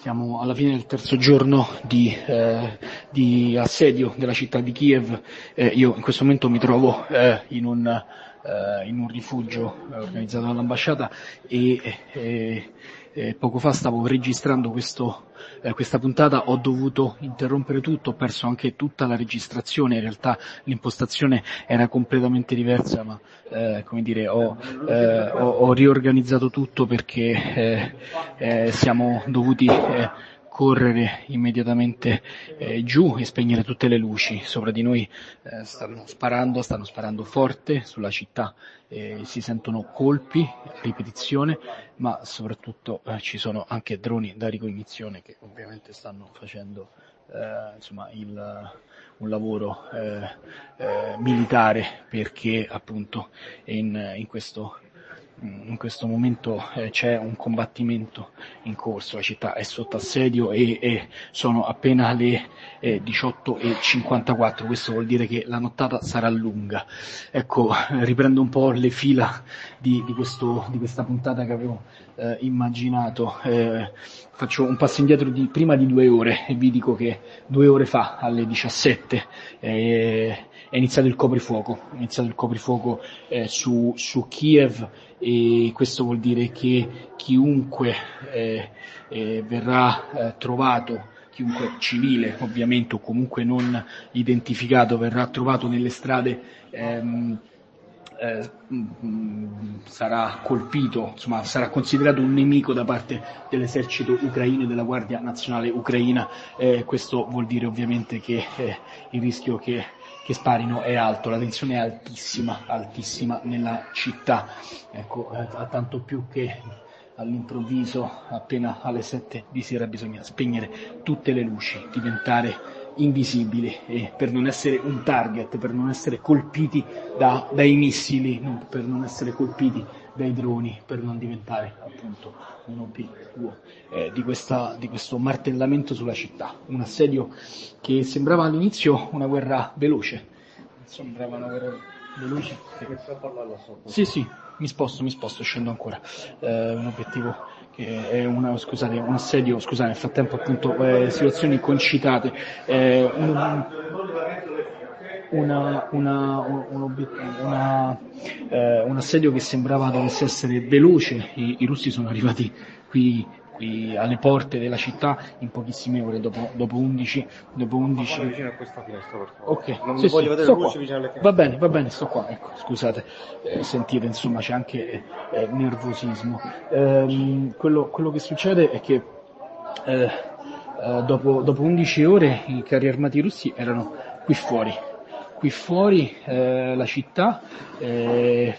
Siamo alla fine del terzo giorno di, eh, di assedio della città di Kiev. Eh, io in questo momento mi trovo eh, in, un, eh, in, un, rifugio eh, organizzato dall'ambasciata e eh, poco fa stavo registrando questo, questa puntata, ho dovuto interrompere tutto, ho perso anche tutta la registrazione, in realtà l'impostazione era completamente diversa, ma come dire, ho, ho, ho, riorganizzato tutto perché siamo dovuti correre immediatamente eh, giù e spegnere tutte le luci. Sopra di noi eh, stanno sparando, stanno sparando forte sulla città, eh, si sentono colpi, ripetizione, ma soprattutto eh, ci sono anche droni da ricognizione che ovviamente stanno facendo eh, insomma, il, un lavoro eh, militare perché appunto in, in questo in questo momento eh, c'è un combattimento in corso, la città è sotto assedio e, e sono appena le eh, 18.54, questo vuol dire che la nottata sarà lunga. Ecco, riprendo un po' le fila di, di, questo, di questa puntata che avevo eh, immaginato. Eh, faccio un passo indietro di prima di due ore e vi dico che due ore fa, alle 17, eh, è iniziato il coprifuoco, è iniziato il coprifuoco eh, su, su Kiev e questo vuol dire che chiunque eh, eh, verrà eh, trovato chiunque civile ovviamente o comunque non identificato verrà trovato nelle strade ehm, eh, sarà colpito, insomma, sarà considerato un nemico da parte dell'esercito ucraino e della Guardia Nazionale ucraina. Eh, questo vuol dire ovviamente che eh, il rischio che che sparino è alto, la tensione è altissima, altissima nella città, ecco, eh, tanto più che all'improvviso, appena alle 7 di sera bisogna spegnere tutte le luci, diventare invisibili e per non essere un target, per non essere colpiti da, dai missili, per non essere colpiti dai droni, per non diventare appunto un obiettivo eh, di, questa, di questo martellamento sulla città. Un assedio che sembrava all'inizio una guerra veloce, sembrava una guerra veloce. Sì, sì, mi sposto, mi sposto, scendo ancora. Eh, un obiettivo che è una, scusate, un assedio, scusate, nel frattempo appunto eh, situazioni concitate. Eh, un, una, una, un, una, eh, un, assedio che sembrava dovesse essere veloce, I, i russi sono arrivati qui, qui, alle porte della città in pochissime ore, dopo, dopo 11... Dopo 11... vicino a questa finestra per favore. Ok, non sì, voglio sì, vedere luce vicino alle finestre. Va bene, va bene, sto qua, ecco, scusate, eh, sentite, insomma c'è anche eh, nervosismo. Ehm, quello, quello, che succede è che eh, eh dopo, dopo 11 ore i carri armati russi erano qui fuori, qui fuori eh, la città, eh,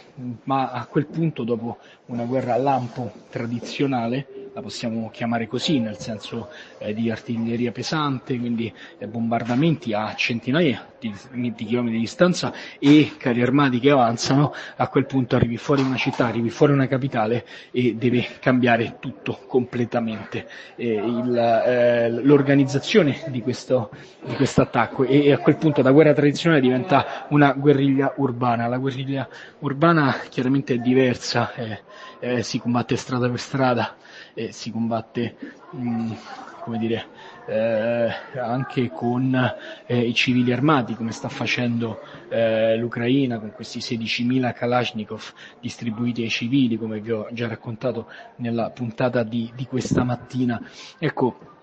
ma a quel punto dopo una guerra a lampo tradizionale la possiamo chiamare così, nel senso eh, di artiglieria pesante, quindi eh, bombardamenti a centinaia di, di, chilometri di distanza e carri armati che avanzano, a quel punto arrivi fuori una città, arrivi fuori una capitale e deve cambiare tutto completamente. Eh, il, eh, l'organizzazione di questo di attacco e, e a quel punto da guerra tradizionale diventa una guerriglia urbana. La guerriglia urbana chiaramente è diversa, eh, si combatte strada per strada, si combatte mm, come dire, eh, anche con eh, i civili armati, come sta facendo eh, l'Ucraina con questi 16.000 Kalashnikov distribuiti ai civili, come vi ho già raccontato nella puntata di, di questa mattina. Ecco,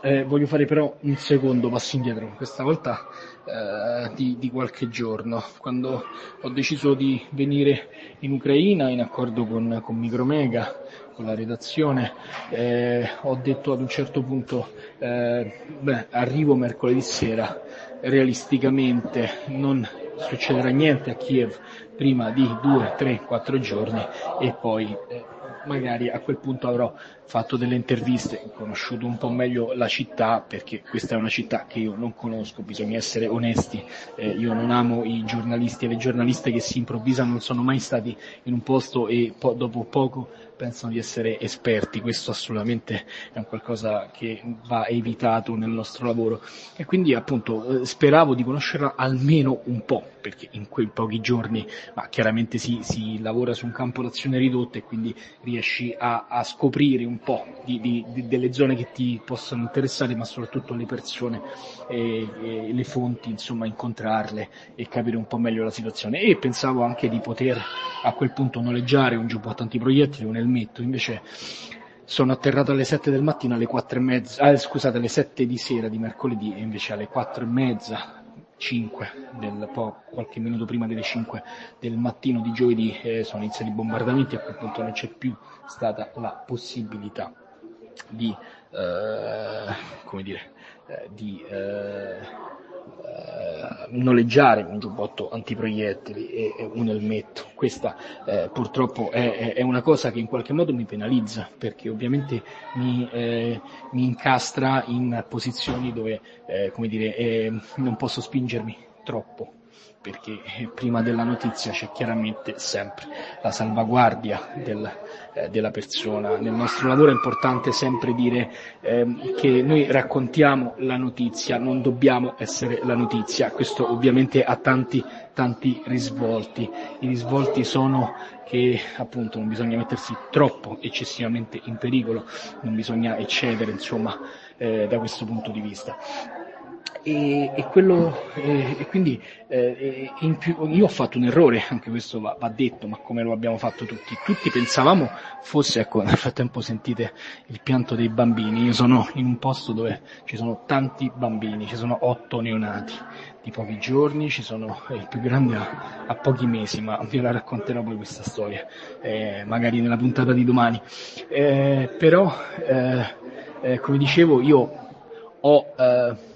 eh, voglio fare però un secondo passo indietro, questa volta eh, di, di, qualche giorno, quando ho deciso di venire in Ucraina in accordo con, con Micromega, con la redazione, eh, ho detto ad un certo punto, eh, beh, arrivo mercoledì sera, realisticamente non succederà niente a Kiev prima di due, tre, quattro giorni e poi eh, magari a quel punto avrò fatto delle interviste, ho conosciuto un po' meglio la città perché questa è una città che io non conosco, bisogna essere onesti, eh, io non amo i giornalisti e le giornaliste che si improvvisano, non sono mai stati in un posto e po- dopo poco pensano di essere esperti, questo assolutamente è un qualcosa che va evitato nel nostro lavoro. E quindi appunto eh, speravo di conoscerla almeno un po', perché in quei pochi giorni, ma chiaramente si, si lavora su un campo d'azione ridotto e quindi riesci a, a scoprire un po' di, di, di, delle zone che ti possono interessare, ma soprattutto le persone e, e, le fonti, insomma, incontrarle e capire un po' meglio la situazione. E pensavo anche di poter a quel punto noleggiare un giubbotto antiproiettili, un elmetto, invece sono atterrato alle 7 del mattino, alle 4 e mezza, ah, scusate, alle 7 di sera di mercoledì e invece alle 4 e mezza 5 del, qualche minuto prima delle 5 del mattino di giovedì eh, sono iniziati i bombardamenti a quel punto non c'è più stata la possibilità di, eh, come dire, eh, di eh, noleggiare un giubbotto antiproiettili e, e un elmetto. Questa eh, purtroppo è, è, una cosa che in qualche modo mi penalizza perché ovviamente mi, eh, mi incastra in posizioni dove eh, come dire, eh, non posso spingermi troppo perché prima della notizia c'è chiaramente sempre la salvaguardia del, eh, della persona. Nel nostro lavoro è importante sempre dire eh, che noi raccontiamo la notizia, non dobbiamo essere la notizia. Questo ovviamente ha tanti, tanti risvolti. I risvolti sono che appunto non bisogna mettersi troppo eccessivamente in pericolo, non bisogna eccedere insomma eh, da questo punto di vista. E, e, quello, e, e quindi eh, più, io ho fatto un errore, anche questo va, va, detto, ma come lo abbiamo fatto tutti. Tutti pensavamo fosse, ecco, nel frattempo sentite il pianto dei bambini. Io sono in un posto dove ci sono tanti bambini, ci sono otto neonati di pochi giorni, ci sono il più grande a, a pochi mesi, ma vi la racconterò poi questa storia, eh, magari nella puntata di domani. Eh, però, eh, eh, come dicevo, io ho eh,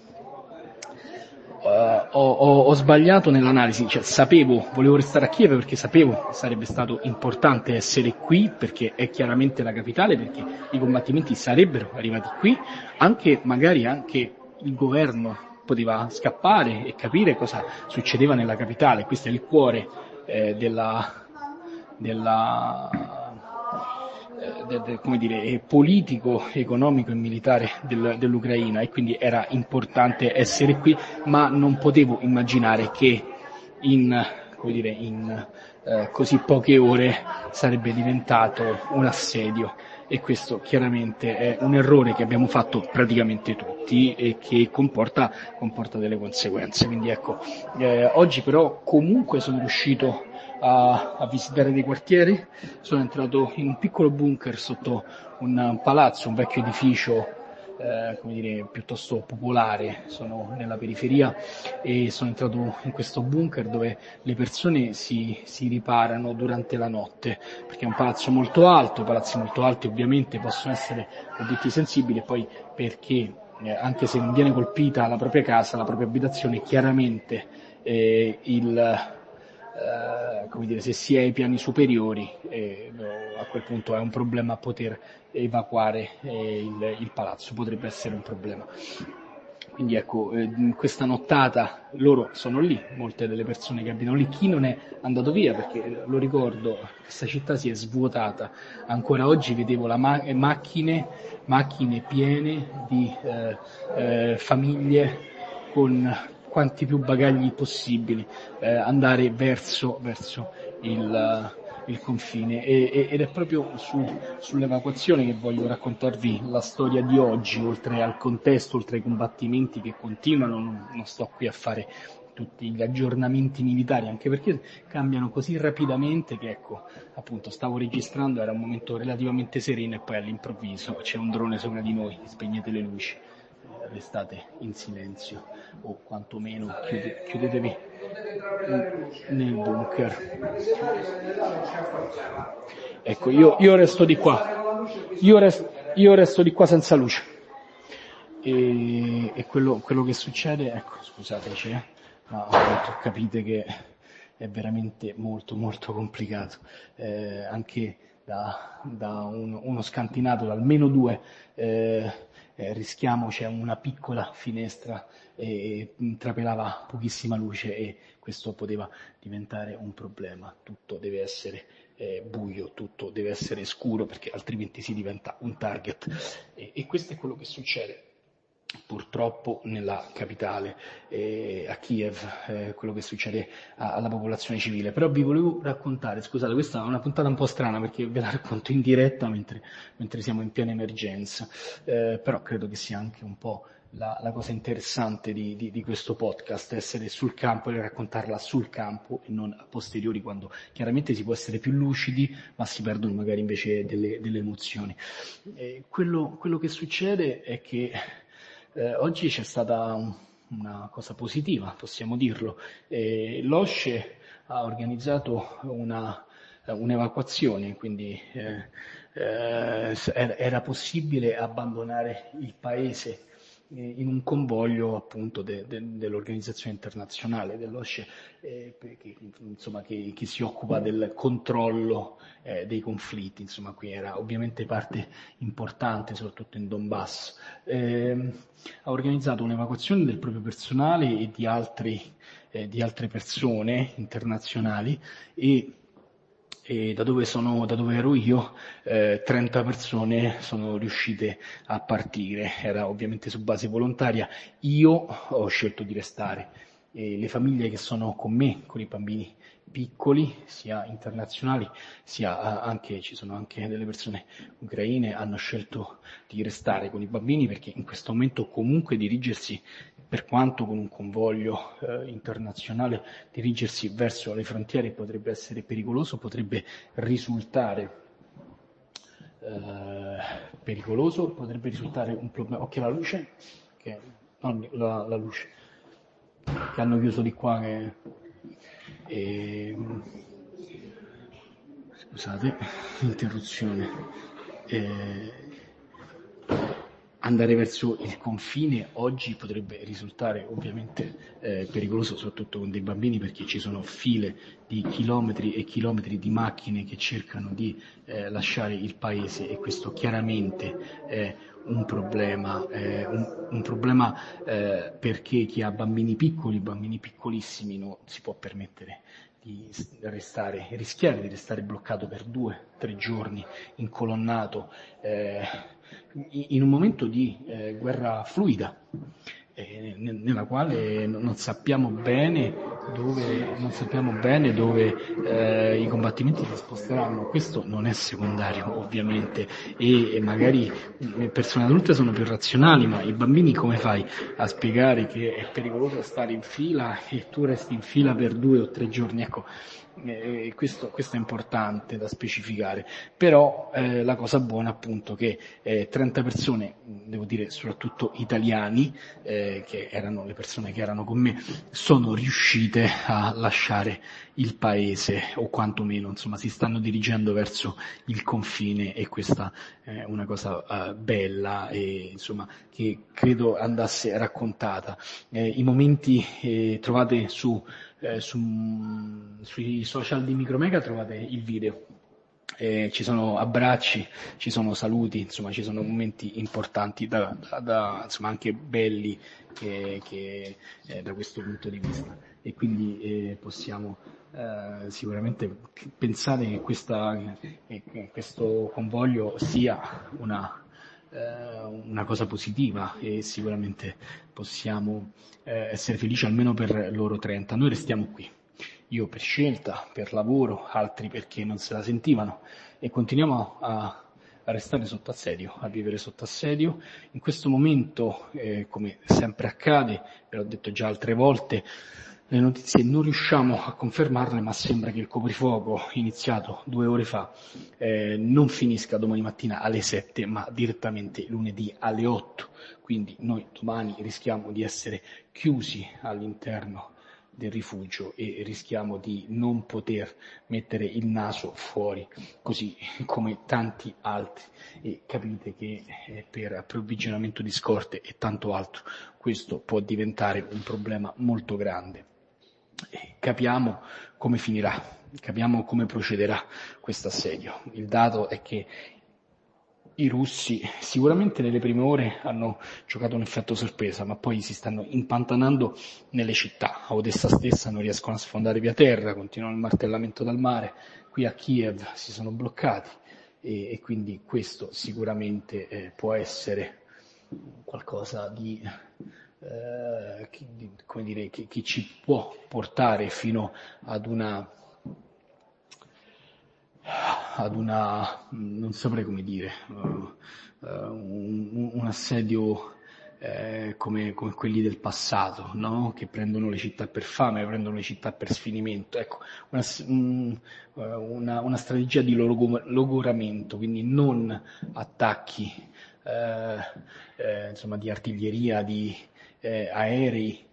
ho, ho, ho, sbagliato nell'analisi, cioè, sapevo, volevo restare a Kiev perché sapevo che sarebbe stato importante essere qui perché è chiaramente la capitale, perché i combattimenti sarebbero arrivati qui, anche magari anche il governo poteva scappare e capire cosa succedeva nella capitale, questo è il cuore eh, della, della eh, come dire, politico, economico e militare del, dell'Ucraina e quindi era importante essere qui, ma non potevo immaginare che in, come dire, in eh, così poche ore sarebbe diventato un assedio e questo chiaramente è un errore che abbiamo fatto praticamente tutti e che comporta, comporta delle conseguenze. Quindi ecco, eh, oggi però comunque sono riuscito a, a, visitare dei quartieri, sono entrato in un piccolo bunker sotto un palazzo, un vecchio edificio eh, come dire, piuttosto popolare, sono nella periferia e sono entrato in questo bunker dove le persone si, si riparano durante la notte, perché è un palazzo molto alto, palazzi molto alti ovviamente possono essere obiettivi sensibili e poi perché eh, anche se non viene colpita la propria casa, la propria abitazione, chiaramente eh, il, eh, come dire, se si è ai piani superiori, eh, a quel punto è un problema poter evacuare eh, il, il, palazzo, potrebbe essere un problema. Quindi ecco, eh, questa nottata loro sono lì, molte delle persone che abitano lì, chi non è andato via, perché lo ricordo, questa città si è svuotata, ancora oggi vedevo ma- macchine, macchine piene di eh, famiglie con quanti più bagagli possibili, eh, andare verso, verso il, il confine. E, ed è proprio su, sull'evacuazione che voglio raccontarvi la storia di oggi, oltre al contesto, oltre ai combattimenti che continuano, non, non sto qui a fare tutti gli aggiornamenti militari, anche perché cambiano così rapidamente che ecco, appunto stavo registrando, era un momento relativamente sereno e poi all'improvviso c'è un drone sopra di noi, spegnete le luci restate in silenzio o quantomeno chiude, chiudetevi nel bunker. Ecco, io, io resto di qua, io, rest, io resto di qua senza luce. E, e quello, quello, che succede, ecco, scusateci, eh, ma capite che è veramente molto molto complicato. Eh, anche da, da un, uno scantinato, da almeno due eh, eh, rischiamo c'è una piccola finestra e trapelava pochissima luce e questo poteva diventare un problema. Tutto deve essere eh, buio, tutto deve essere scuro perché altrimenti si diventa un target. E, e questo è quello che succede. Purtroppo nella capitale, eh, a Kiev, eh, quello che succede a, alla popolazione civile. Però vi volevo raccontare, scusate, questa è una puntata un po' strana perché ve la racconto in diretta mentre, mentre siamo in piena emergenza, eh, però credo che sia anche un po' la, la cosa interessante di, di, di, questo podcast, essere sul campo e raccontarla sul campo e non a posteriori quando chiaramente si può essere più lucidi ma si perdono magari invece delle, delle emozioni. Quello, quello, che succede è che eh, oggi c'è stata un, una cosa positiva, possiamo dirlo. Eh, L'OSCE ha organizzato una, un'evacuazione, quindi eh, eh era possibile abbandonare il paese in un convoglio appunto de, de, dell'organizzazione internazionale dell'OSCE eh, che, insomma, che, che, si occupa del controllo eh, dei conflitti, insomma qui era ovviamente parte importante soprattutto in Donbass. Eh, ha organizzato un'evacuazione del proprio personale e di, altri, eh, di altre persone internazionali e e da dove, sono, da dove ero io eh, 30 persone sono riuscite a partire, era ovviamente su base volontaria, io ho scelto di restare. E le famiglie che sono con me, con i bambini piccoli, sia internazionali, sia anche, ci sono anche delle persone ucraine, hanno scelto di restare con i bambini perché in questo momento comunque dirigersi, per quanto con un convoglio eh, internazionale, dirigersi verso le frontiere potrebbe essere pericoloso, potrebbe risultare eh, pericoloso, potrebbe risultare un problema. Occhio alla luce, che, non la, la luce, che hanno chiuso di qua che e, scusate, interruzione. E, andare verso il confine oggi potrebbe risultare ovviamente eh, pericoloso, soprattutto con dei bambini, perché ci sono file di chilometri e chilometri di macchine che cercano di eh, lasciare il paese e questo chiaramente è un problema, eh, un, un problema eh, perché chi ha bambini piccoli, bambini piccolissimi, non si può permettere di restare, rischiare di restare bloccato per due, tre giorni, incolonnato, eh, in un momento di eh, guerra fluida eh, nella quale non sappiamo bene dove, non sappiamo bene dove eh, i combattimenti si sposteranno. Questo non è secondario ovviamente e, e, magari le persone adulte sono più razionali, ma i bambini come fai a spiegare che è pericoloso stare in fila e tu resti in fila per due o tre giorni? Ecco, eh, questo, questo, è importante da specificare, però eh, la cosa buona appunto che eh, 30 persone, devo dire soprattutto italiani, eh, che erano le persone che erano con me, sono riuscite a lasciare il paese o quantomeno insomma si stanno dirigendo verso il confine e questa è una cosa uh, bella e insomma che credo andasse raccontata. Eh, I momenti eh, trovate su eh, su, sui social di Micromega trovate il video. Eh, ci sono abbracci, ci sono saluti, insomma ci sono momenti importanti da, da, da insomma anche belli che, che eh, da questo punto di vista e quindi eh, possiamo eh, sicuramente pensare che questa, questo convoglio sia una, eh, una cosa positiva e sicuramente possiamo eh, essere felici almeno per loro 30. Noi restiamo qui, io per scelta, per lavoro, altri perché non se la sentivano e continuiamo a, a restare sotto assedio, a vivere sotto assedio. In questo momento, eh, come sempre accade, ve l'ho detto già altre volte, le notizie non riusciamo a confermarle, ma sembra che il coprifuoco iniziato due ore fa eh, non finisca domani mattina alle 7, ma direttamente lunedì alle 8. Quindi noi domani rischiamo di essere chiusi all'interno del rifugio e rischiamo di non poter mettere il naso fuori, così come tanti altri. E capite che eh, per approvvigionamento di scorte e tanto altro questo può diventare un problema molto grande capiamo come finirà, capiamo come procederà questo assedio. Il dato è che i russi sicuramente nelle prime ore hanno giocato un effetto sorpresa, ma poi si stanno impantanando nelle città. A Odessa stessa non riescono a sfondare via terra, continuano il martellamento dal mare, qui a Kiev si sono bloccati e, e quindi questo sicuramente eh, può essere qualcosa di, eh, come dire, che, che, ci può portare fino ad una, ad una, non saprei come dire, uh, uh, un, un, assedio eh, come, come, quelli del passato, no? che prendono le città per fame, prendono le città per sfinimento. Ecco, una, un, una, una strategia di logoramento, quindi non attacchi eh, eh, insomma, di artiglieria, di eh, aerei,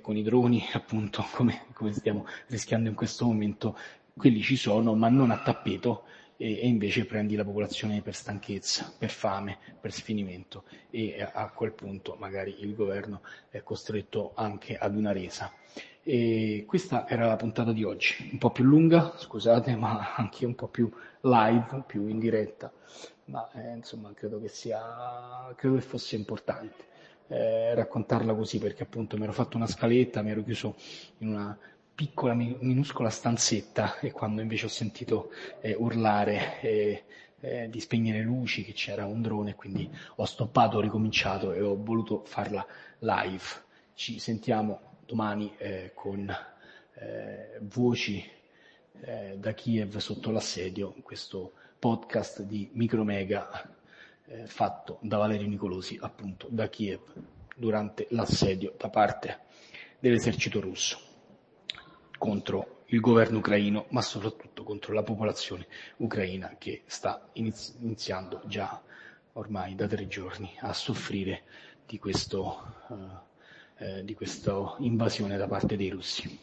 con i droni, appunto, come, come stiamo rischiando in questo momento, quelli ci sono, ma non a tappeto, e, e, invece prendi la popolazione per stanchezza, per fame, per sfinimento. E a quel punto magari il governo è costretto anche ad una resa. E questa era la puntata di oggi, un po' più lunga, scusate, ma anche un po' più live, più in diretta, ma eh, insomma credo che sia, credo che fosse importante eh, raccontarla così perché appunto mi ero fatto una scaletta, mi ero chiuso in una piccola, minuscola stanzetta e quando invece ho sentito eh, urlare eh, eh, di spegnere luci che c'era un drone quindi ho stoppato, ho ricominciato e ho voluto farla live. Ci sentiamo domani eh, con eh, voci da Kiev sotto l'assedio, questo podcast di Micromega eh, fatto da Valerio Nicolosi, appunto da Kiev, durante l'assedio da parte dell'esercito russo contro il governo ucraino, ma soprattutto contro la popolazione ucraina che sta iniziando già ormai da tre giorni a soffrire di, questo, eh, questa invasione da parte dei russi.